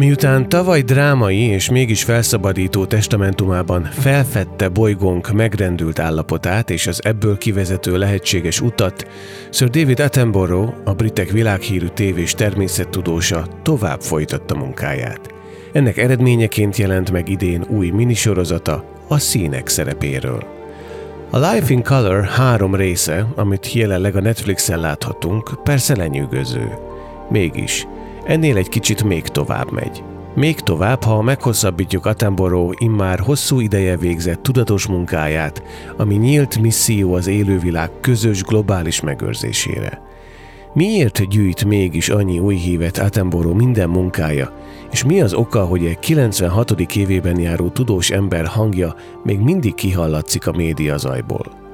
Miután tavaly drámai és mégis felszabadító testamentumában felfedte bolygónk megrendült állapotát és az ebből kivezető lehetséges utat, Sir David Attenborough, a britek világhírű tévés természettudósa tovább folytatta munkáját. Ennek eredményeként jelent meg idén új minisorozata a színek szerepéről. A Life in Color három része, amit jelenleg a Netflixen láthatunk, persze lenyűgöző. Mégis, ennél egy kicsit még tovább megy. Még tovább, ha meghosszabbítjuk Attenborough immár hosszú ideje végzett tudatos munkáját, ami nyílt misszió az élővilág közös globális megőrzésére. Miért gyűjt mégis annyi új hívet Attenborough minden munkája, és mi az oka, hogy egy 96. évében járó tudós ember hangja még mindig kihallatszik a média zajból?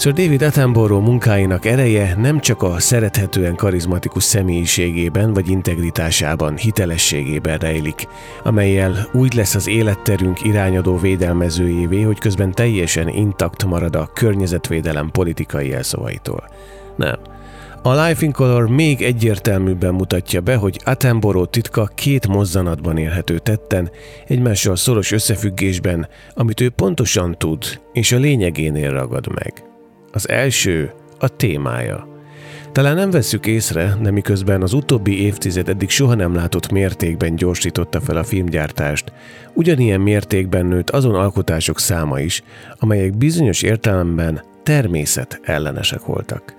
Sir David Attenborough munkáinak ereje nem csak a szerethetően karizmatikus személyiségében vagy integritásában, hitelességében rejlik, amelyel úgy lesz az életterünk irányadó védelmezőjévé, hogy közben teljesen intakt marad a környezetvédelem politikai jelszavaitól. Nem. A Life in Color még egyértelműbben mutatja be, hogy Attenborough titka két mozzanatban élhető tetten, egymással szoros összefüggésben, amit ő pontosan tud, és a lényegénél ragad meg. Az első a témája. Talán nem vesszük észre, de miközben az utóbbi évtized eddig soha nem látott mértékben gyorsította fel a filmgyártást, ugyanilyen mértékben nőtt azon alkotások száma is, amelyek bizonyos értelemben természet ellenesek voltak.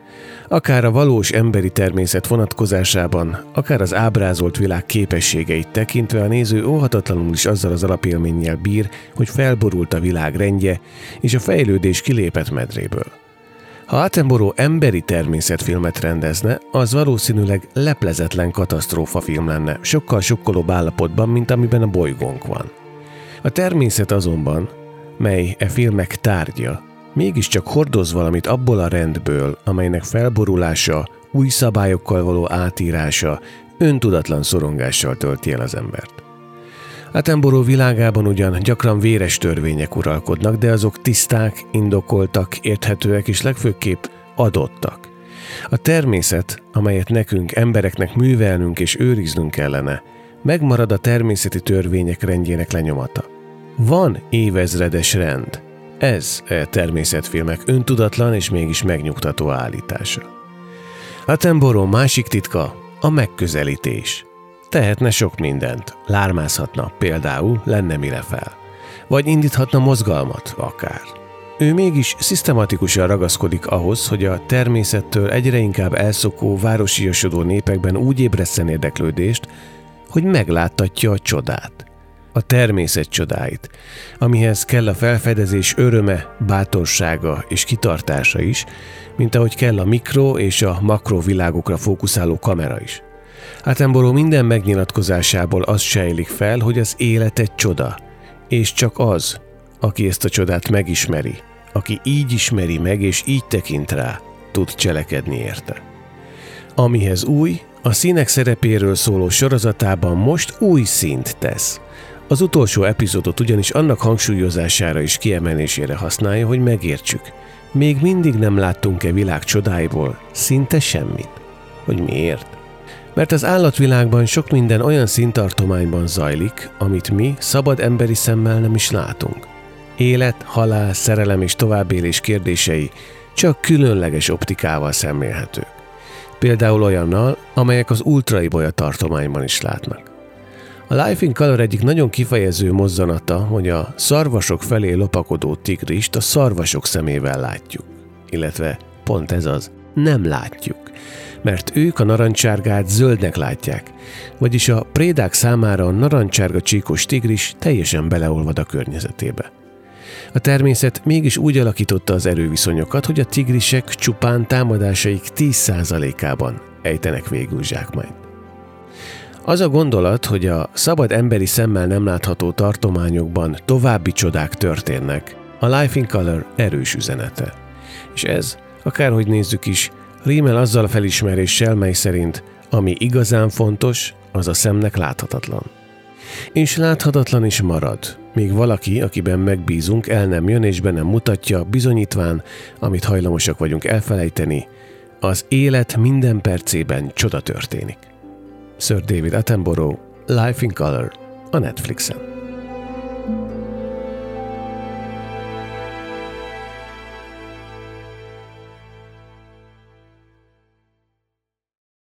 Akár a valós emberi természet vonatkozásában, akár az ábrázolt világ képességeit tekintve a néző óhatatlanul is azzal az alapélménnyel bír, hogy felborult a világ rendje, és a fejlődés kilépett medréből. Ha Attenborough emberi természetfilmet rendezne, az valószínűleg leplezetlen katasztrófa film lenne, sokkal sokkolóbb állapotban, mint amiben a bolygónk van. A természet azonban, mely e filmek tárgya, mégiscsak hordoz valamit abból a rendből, amelynek felborulása, új szabályokkal való átírása, öntudatlan szorongással tölti el az embert. Attenborough világában ugyan gyakran véres törvények uralkodnak, de azok tiszták, indokoltak, érthetőek és legfőképp adottak. A természet, amelyet nekünk, embereknek művelnünk és őriznünk kellene, megmarad a természeti törvények rendjének lenyomata. Van évezredes rend. Ez a e természetfilmek öntudatlan és mégis megnyugtató állítása. Attenborough másik titka a megközelítés – Tehetne sok mindent. Lármázhatna, például lenne mire fel. Vagy indíthatna mozgalmat, akár. Ő mégis szisztematikusan ragaszkodik ahhoz, hogy a természettől egyre inkább elszokó, városiasodó népekben úgy ébreszten érdeklődést, hogy megláttatja a csodát. A természet csodáit, amihez kell a felfedezés öröme, bátorsága és kitartása is, mint ahogy kell a mikro és a makrovilágokra fókuszáló kamera is. Attenborough minden megnyilatkozásából az sejlik fel, hogy az élet egy csoda, és csak az, aki ezt a csodát megismeri, aki így ismeri meg és így tekint rá, tud cselekedni érte. Amihez új, a színek szerepéről szóló sorozatában most új színt tesz. Az utolsó epizódot ugyanis annak hangsúlyozására és kiemelésére használja, hogy megértsük. Még mindig nem láttunk-e világ csodáiból szinte semmit. Hogy miért? Mert az állatvilágban sok minden olyan szintartományban zajlik, amit mi szabad emberi szemmel nem is látunk. Élet, halál, szerelem és továbbélés kérdései csak különleges optikával szemlélhetők. Például olyannal, amelyek az ultraibolya tartományban is látnak. A Life in Color egyik nagyon kifejező mozzanata, hogy a szarvasok felé lopakodó tigrist a szarvasok szemével látjuk. Illetve pont ez az, nem látjuk mert ők a narancsárgát zöldnek látják, vagyis a prédák számára a narancsárga csíkos tigris teljesen beleolvad a környezetébe. A természet mégis úgy alakította az erőviszonyokat, hogy a tigrisek csupán támadásaik 10%-ában ejtenek végül zsákmányt. Az a gondolat, hogy a szabad emberi szemmel nem látható tartományokban további csodák történnek, a Life in Color erős üzenete. És ez, akárhogy nézzük is, rímel azzal a felismeréssel, mely szerint ami igazán fontos, az a szemnek láthatatlan. És láthatatlan is marad, míg valaki, akiben megbízunk, el nem jön és be nem mutatja, bizonyítván, amit hajlamosak vagyunk elfelejteni, az élet minden percében csoda történik. Sir David Attenborough, Life in Color a Netflixen.